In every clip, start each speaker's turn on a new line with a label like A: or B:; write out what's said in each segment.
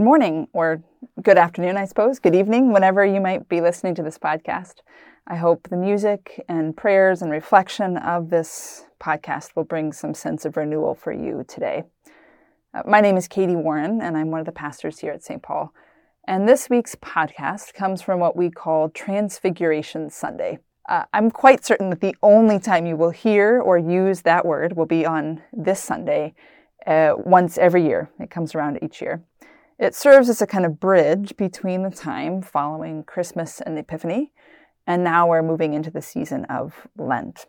A: Good morning, or good afternoon, I suppose, good evening, whenever you might be listening to this podcast. I hope the music and prayers and reflection of this podcast will bring some sense of renewal for you today. Uh, my name is Katy Warren, and I'm one of the pastors here at St. Paul. And this week's podcast comes from what we call Transfiguration Sunday. Uh, I'm quite certain that the only time you will hear or use that word will be on this Sunday, uh, once every year. It comes around each year. It serves as a kind of bridge between the time following Christmas and the Epiphany, and now we're moving into the season of Lent.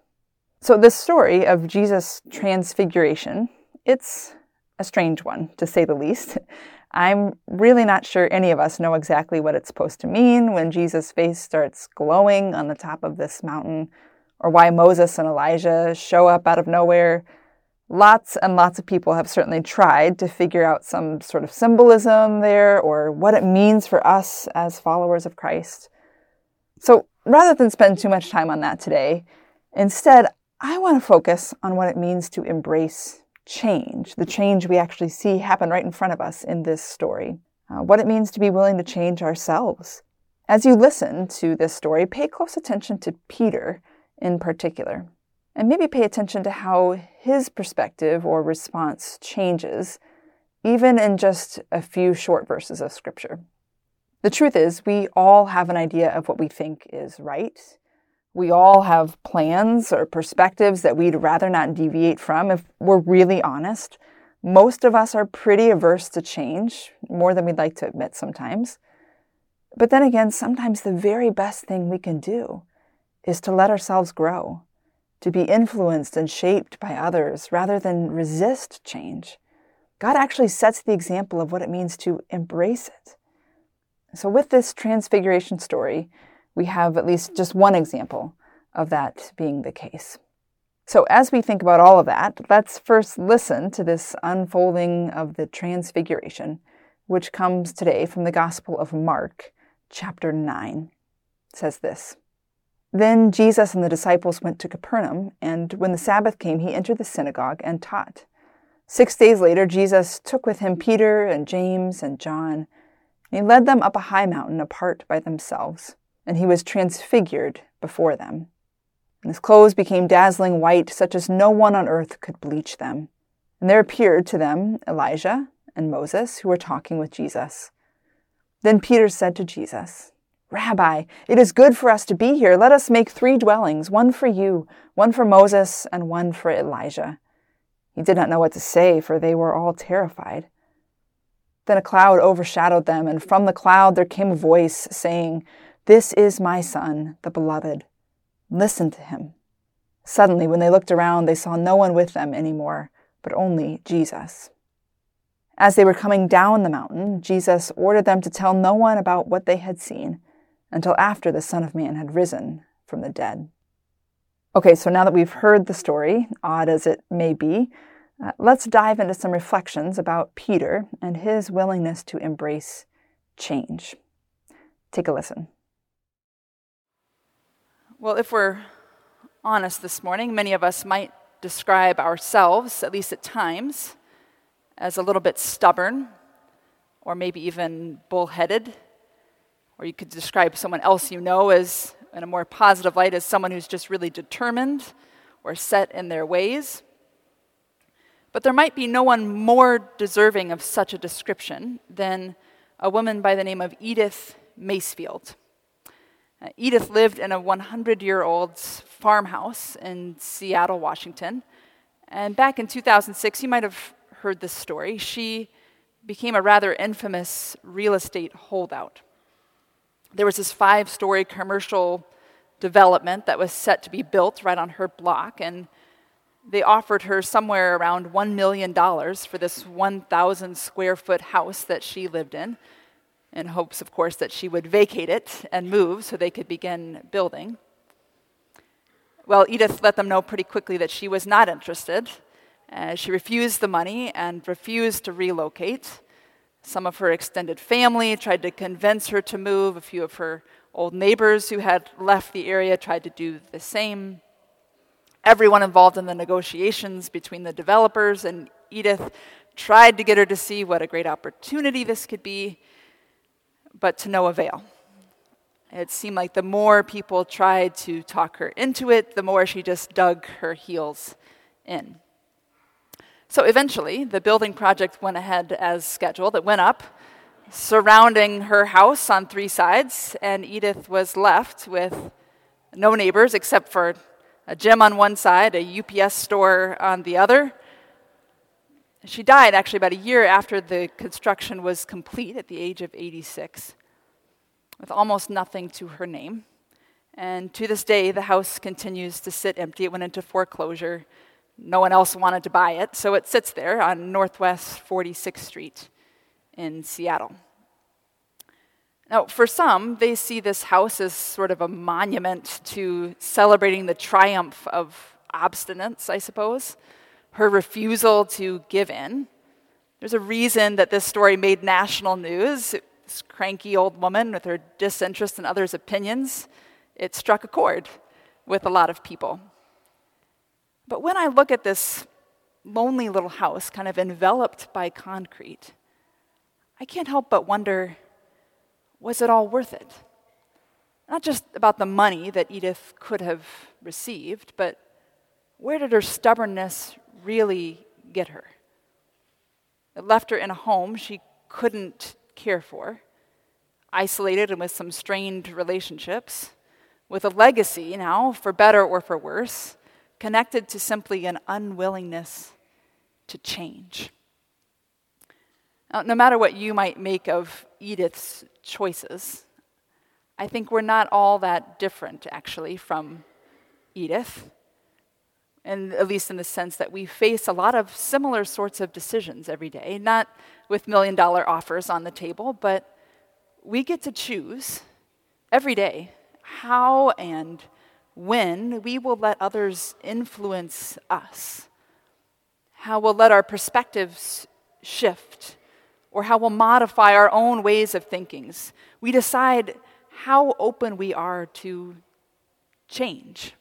A: So this story of Jesus' transfiguration, it's a strange one, to say the least. I'm really not sure any of us know exactly what it's supposed to mean when Jesus' face starts glowing on the top of this mountain, or why Moses and Elijah show up out of nowhere Lots and lots of people have certainly tried to figure out some sort of symbolism there or what it means for us as followers of Christ. So rather than spend too much time on that today, instead, I want to focus on what it means to embrace change, the change we actually see happen right in front of us in this story, uh, what it means to be willing to change ourselves. As you listen to this story, pay close attention to Peter in particular and maybe pay attention to how his perspective or response changes, even in just a few short verses of Scripture. The truth is, we all have an idea of what we think is right. We all have plans or perspectives that we'd rather not deviate from if we're really honest.
B: Most of us are pretty averse to change, more than we'd like to admit sometimes. But then again, sometimes the very best thing we can do is to let ourselves grow, to be influenced and shaped by others rather than resist change. God actually sets the example of what it means to embrace it. So, with this transfiguration story, we have at least just one example of that being the case. So, as we think about all of that, let's first listen to this unfolding of the Transfiguration, which comes today from the Gospel of Mark, chapter 9. It says this Then Jesus and the disciples went to Capernaum, and when the Sabbath came, he entered the synagogue and taught. Six days later, Jesus took with him Peter and James and John, and he led them up a high mountain apart by themselves, and he was transfigured before them and his clothes became dazzling white, such as no one on earth could bleach them. And there appeared to them Elijah and Moses, who were talking with Jesus. Then Peter said to Jesus, Rabbi, it is good for us to be here. Let us make three dwellings one for you, one for Moses, and one for Elijah. He did not know what to say, for they were all terrified. Then a cloud overshadowed them, and from the cloud there came a voice saying, This is my Son, the Beloved. Listen to him. Suddenly, when they looked around, they saw no one with them anymore, but only Jesus. As they were coming down the mountain, Jesus ordered them to tell no one about what they had seen until after the Son of Man had risen from the dead. Okay, so now that we've heard the story, odd as it may be, uh, let's dive into some reflections about Peter and his willingness to embrace change. Take a listen.
A: Well, if we're honest this morning, many of us might describe ourselves, at least at times, as a little bit stubborn, or maybe even bullheaded. Or you could describe someone else you know as, in a more positive light, as someone who's just really determined or set in their ways. But there might be no one more deserving of such a description than a woman by the name of Edith Macefield. Uh, Edith lived in a 100 year old farmhouse in Seattle, Washington. And back in 2006, you might have heard this story. She became a rather infamous real estate holdout. There was this five story commercial development that was set to be built right on her block, and they offered her somewhere around $1 million for this 1,000 square foot house that she lived in in hopes, of course, that she would vacate it and move so they could begin building. Well, Edith let them know pretty quickly that she was not interested. Uh, she refused the money and refused to relocate. Some of her extended family tried to convince her to move. A few of her old neighbors who had left the area tried to do the same. Everyone involved in the negotiations between the developers and Edith tried to get her to see what a great opportunity this could be but to no avail. It seemed like the more people tried to talk her into it, the more she just dug her heels in. So eventually, the building project went ahead as scheduled. It went up, surrounding her house on three sides, and Edith was left with no neighbors except for a gym on one side, a UPS store on the other. She died actually about a year after the construction was complete at the age of 86 with almost nothing to her name. And to this day, the house continues to sit empty. It went into foreclosure. No one else wanted to buy it, so it sits there on Northwest 46th Street in Seattle. Now, for some, they see this house as sort of a monument to celebrating the triumph of obstinance, I suppose, her refusal to give in. There's a reason that this story made national news. This cranky old woman with her disinterest in others' opinions, it struck a chord with a lot of people. But when I look at this lonely little house, kind of enveloped by concrete, I can't help but wonder was it all worth it? Not just about the money that Edith could have received, but where did her stubbornness really get her? It left her in a home she couldn't care for, isolated and with some strained relationships, with a legacy now, for better or for worse, connected to simply an unwillingness to change. Now, no matter what you might make of Edith's choices, I think we're not all that different, actually, from Edith. And at least in the sense that we face a lot of similar sorts of decisions every day, not with million dollar offers on the table, but we get to choose every day how and when we will let others influence us, how we'll let our perspectives shift, or how we'll modify our own ways of thinking. We decide how open we are to change.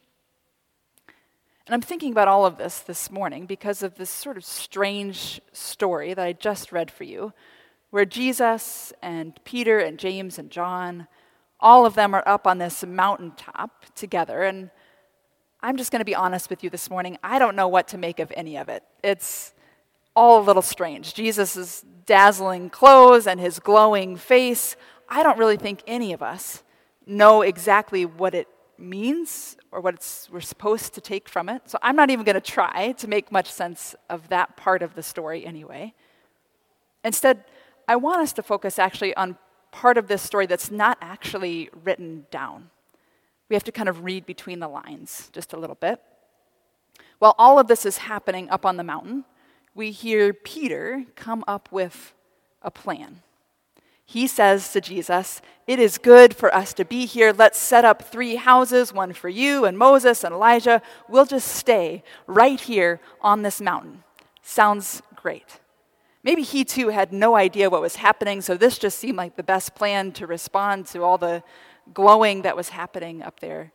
A: And I'm thinking about all of this this morning because of this sort of strange story that I just read for you, where Jesus and Peter and James and John, all of them are up on this mountaintop together. And I'm just going to be honest with you this morning. I don't know what to make of any of it. It's all a little strange. Jesus' dazzling clothes and his glowing face. I don't really think any of us know exactly what it means or what we're supposed to take from it. So I'm not even going to try to make much sense of that part of the story anyway. Instead, I want us to focus actually on part of this story that's not actually written down. We have to kind of read between the lines just a little bit. While all of this is happening up on the mountain, we hear Peter come up with a plan he says to Jesus, It is good for us to be here. Let's set up three houses, one for you and Moses and Elijah. We'll just stay right here on this mountain. Sounds great. Maybe he too had no idea what was happening, so this just seemed like the best plan to respond to all the glowing that was happening up there.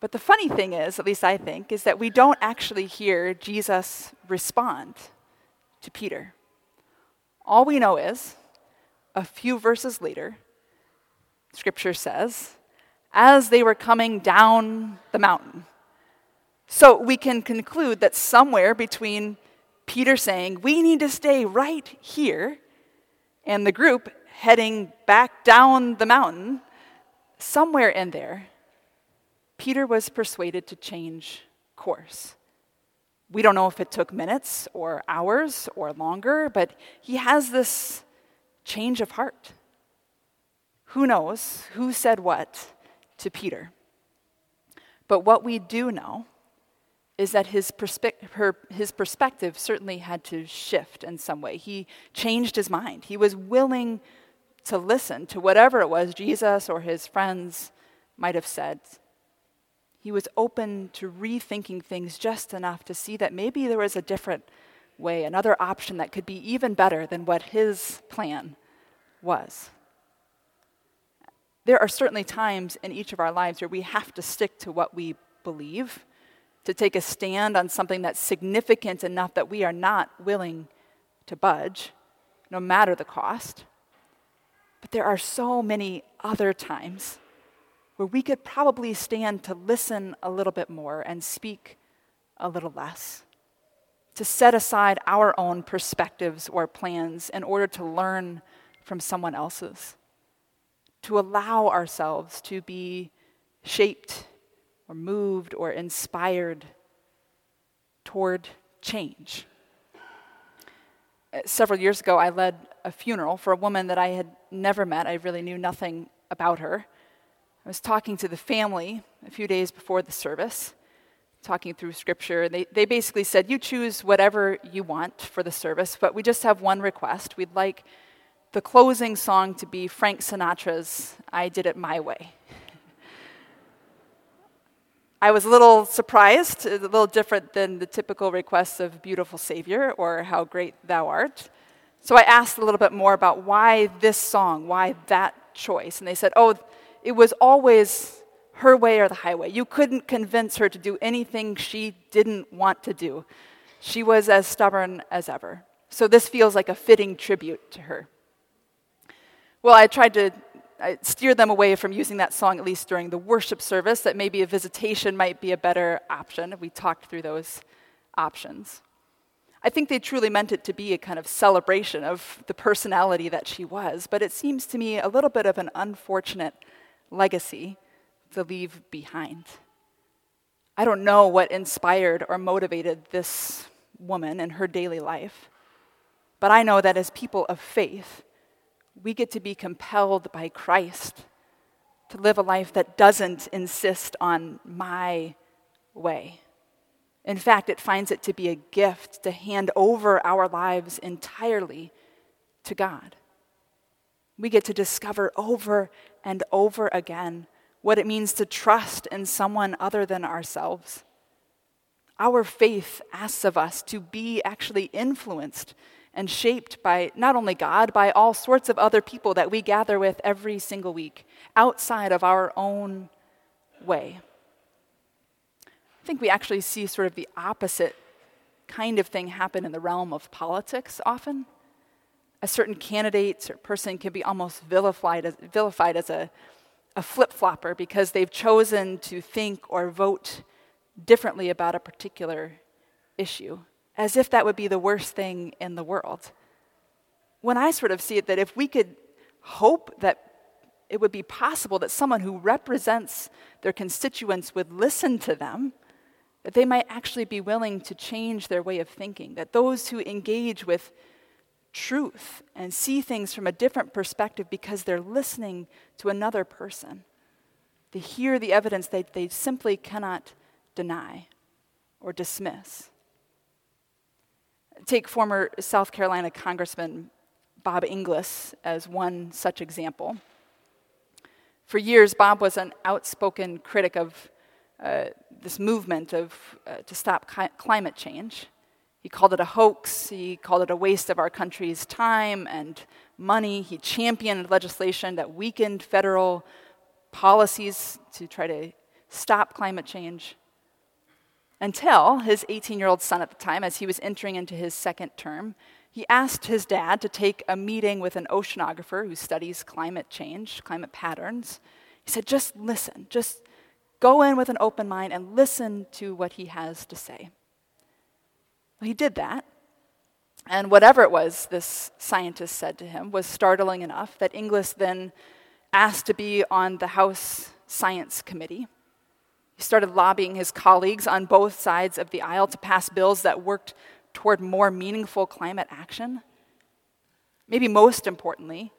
A: But the funny thing is, at least I think, is that we don't actually hear Jesus respond to Peter. All we know is a few verses later, scripture says, as they were coming down the mountain. So we can conclude that somewhere between Peter saying, We need to stay right here, and the group heading back down the mountain, somewhere in there, Peter was persuaded to change course. We don't know if it took minutes or hours or longer, but he has this change of heart. Who knows who said what to Peter? But what we do know is that his, perspe- her, his perspective certainly had to shift in some way. He changed his mind. He was willing to listen to whatever it was Jesus or his friends might have said. He was open to rethinking things just enough to see that maybe there was a different way, another option that could be even better than what his plan was. There are certainly times in each of our lives where we have to stick to what we believe, to take a stand on something that's significant enough that we are not willing to budge, no matter the cost. But there are so many other times where we could probably stand to listen a little bit more and speak a little less to set aside our own perspectives or plans in order to learn from someone else's, to allow ourselves to be shaped or moved or inspired toward change. Uh, several years ago, I led a funeral for a woman that I had never met. I really knew nothing about her. I was talking to the family a few days before the service talking through scripture. They, they basically said, You choose whatever you want for the service, but we just have one request. We'd like the closing song to be Frank Sinatra's I Did It My Way. I was a little surprised, a little different than the typical requests of Beautiful Savior or How Great Thou Art. So I asked a little bit more about why this song, why that choice. And they said, oh, it was always her way or the highway. You couldn't convince her to do anything she didn't want to do. She was as stubborn as ever. So this feels like a fitting tribute to her. Well, I tried to Uh, steer them away from using that song, at least during the worship service, that maybe a visitation might be a better option. We talked through those options. I think they truly meant it to be a kind of celebration of the personality that she was, but it seems to me a little bit of an unfortunate legacy to leave behind. I don't know what inspired or motivated this woman in her daily life, But I know that as people of faith, we get to be compelled by Christ to live a life that doesn't insist on my way. In fact, it finds it to be a gift to hand over our lives entirely to God. We get to discover over and over again what it means to trust in someone other than ourselves. Our faith asks of us to be actually influenced and shaped by not only God, by all sorts of other people that we gather with every single week outside of our own way. I think we actually see sort of the opposite kind of thing happen in the realm of politics often. A certain candidate or person can be almost vilified as, vilified as a, a flip flopper because they've chosen to think or vote differently about a particular issue as if that would be the worst thing in the world. When I sort of see it, that if we could hope that it would be possible that someone who represents their constituents would listen to them, that they might actually be willing to change their way of thinking, that those who engage with truth and see things from a different perspective because they're listening to another person, they hear the evidence that they simply cannot deny or dismiss. Take former South Carolina Congressman Bob Inglis as one such example. For years, Bob was an outspoken critic of uh, this movement of, uh, to stop climate change. He called it a hoax. He called it a waste of our country's time and money. He championed legislation that weakened federal policies to try to stop climate change until his 18 year old son at the time, as he was entering into his second term, he asked his dad to take a meeting with an oceanographer who studies climate change, climate patterns. He said, just listen, just go in with an open mind and listen to what he has to say. Well, he did that. And whatever it was this scientist said to him was startling enough that Inglis then asked to be on the House Science Committee. He started lobbying his colleagues on both sides of the aisle to pass bills that worked toward more meaningful climate action. Maybe most importantly,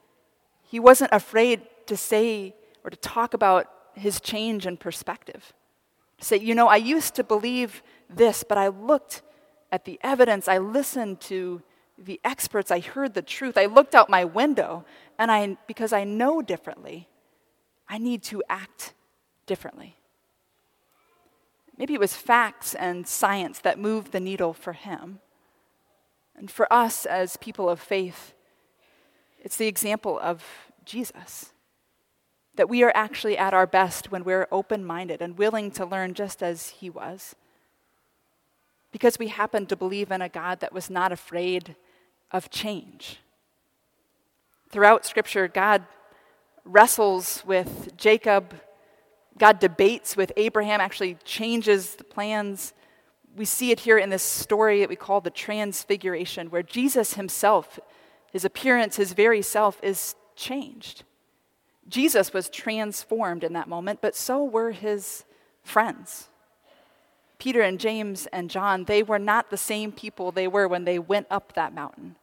A: he wasn't afraid to say or to talk about his change in perspective. To say, you know, I used to believe this, but I looked at the evidence, I listened to the experts, I heard the truth, I looked out my window, and I, because I know differently, I need to act differently. Maybe it was facts and science that moved the needle for him. And for us as people of faith, it's the example of Jesus. That we are actually at our best when we're open minded and willing to learn just as he was. Because we happen to believe in a God that was not afraid of change. Throughout Scripture, God wrestles with Jacob God debates with Abraham, actually changes the plans. We see it here in this story that we call the Transfiguration, where Jesus himself, his appearance, his very self, is changed. Jesus was transformed in that moment, but so were his friends. Peter and James and John, they were not the same people they were when they went up that mountain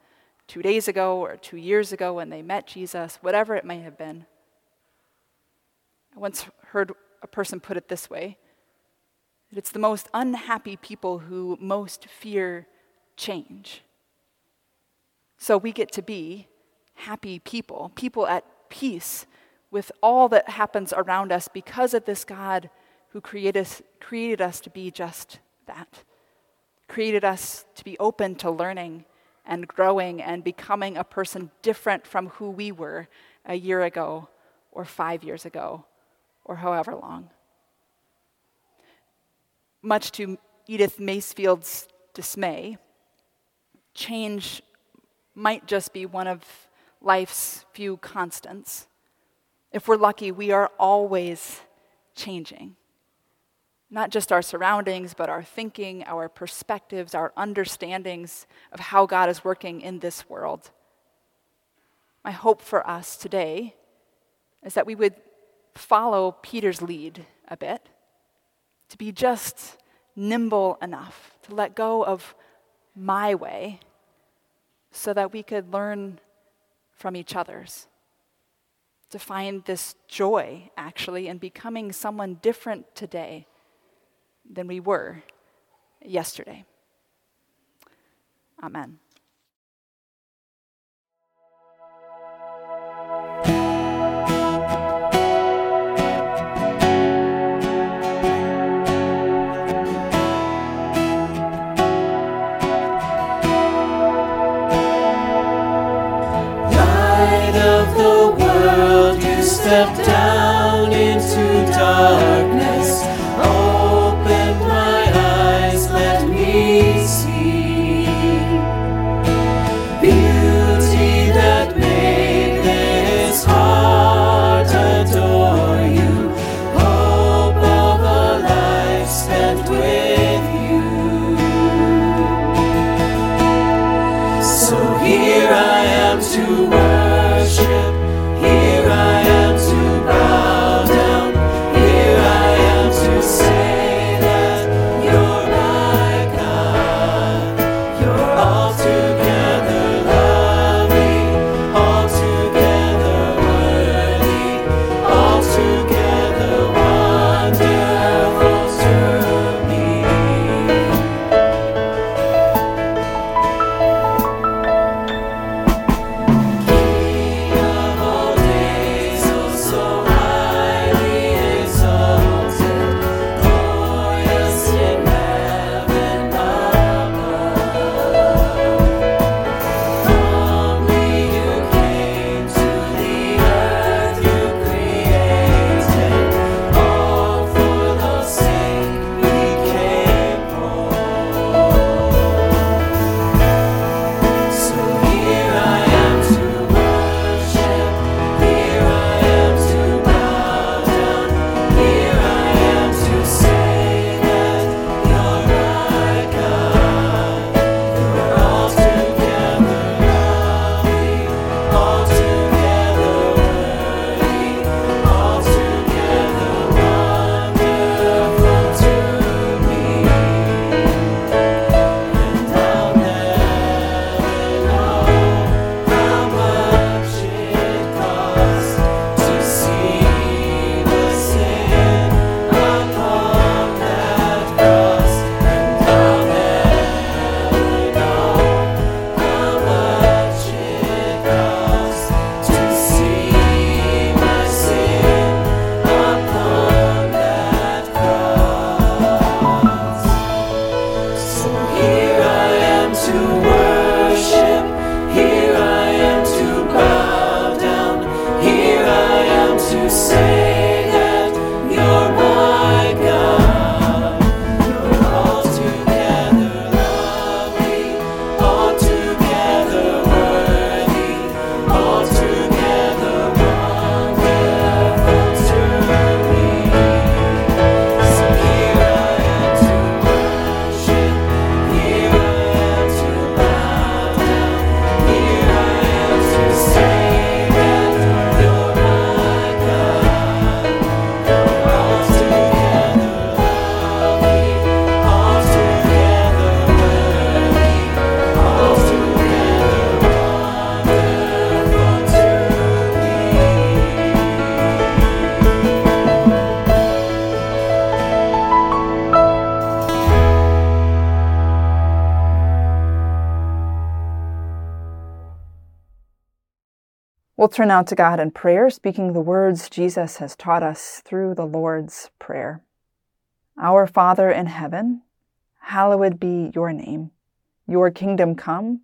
A: two days ago or two years ago when they met Jesus, whatever it may have been. I once heard a person put it this way that it's the most unhappy people who most fear change. So we get to be happy people, people at peace with all that happens around us because of this God who created us, created us to be just that, created us to be open to learning and growing and becoming a person different from who we were a year ago or five years ago or however long. Much to Edith Macefield's dismay, change might just be one of life's few constants. If we're lucky, we are always changing. Not just our surroundings, but our thinking, our perspectives, our understandings of how God is working in this world. My hope for us today is that we would follow Peter's lead a bit, to be just nimble enough to let go of my way so that we could learn from each other's. To find this joy, actually, in becoming someone different today than we were yesterday. Amen.
C: Step down into darkness. Open my eyes, let me see beauty that made this heart adore you. Hope of a life spent with you. So here I am to
B: turn now to God in prayer, speaking the words Jesus has taught us through the Lord's Prayer. Our Father in heaven, hallowed be your name. Your kingdom come,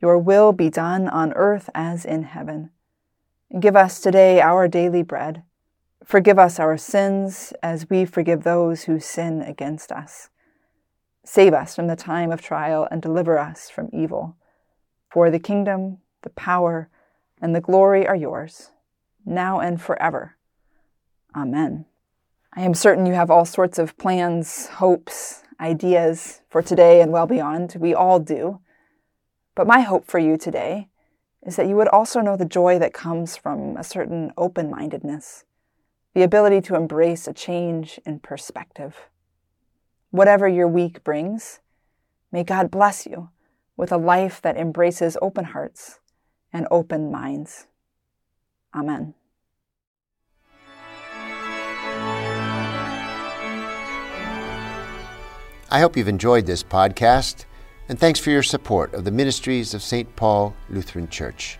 B: your will be done on earth as in heaven. Give us today our daily bread. Forgive us our sins as we forgive those who sin against us. Save us from the time of trial and deliver us from evil. For the kingdom, the power, and the glory are yours, now and forever. Amen. I am certain you have all sorts of plans, hopes, ideas for today and well beyond. We all do. But my hope for you today is that you would also know the joy that comes from a certain open mindedness, the ability to embrace a change in perspective. Whatever your week brings, may God bless you
A: with a life that embraces open hearts and open minds. Amen.
D: I hope you've enjoyed this podcast, and thanks for your support of the ministries of St. Paul Lutheran Church.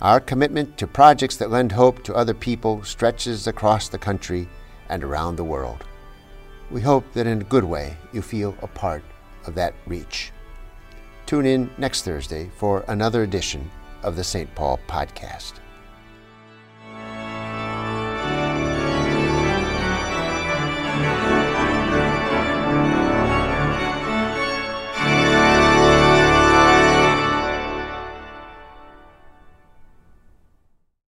D: Our commitment to projects that lend hope to other people stretches across the country and around the world. We hope that in a good way you feel a part of that reach. Tune in next Thursday for another edition of the St. Paul Podcast.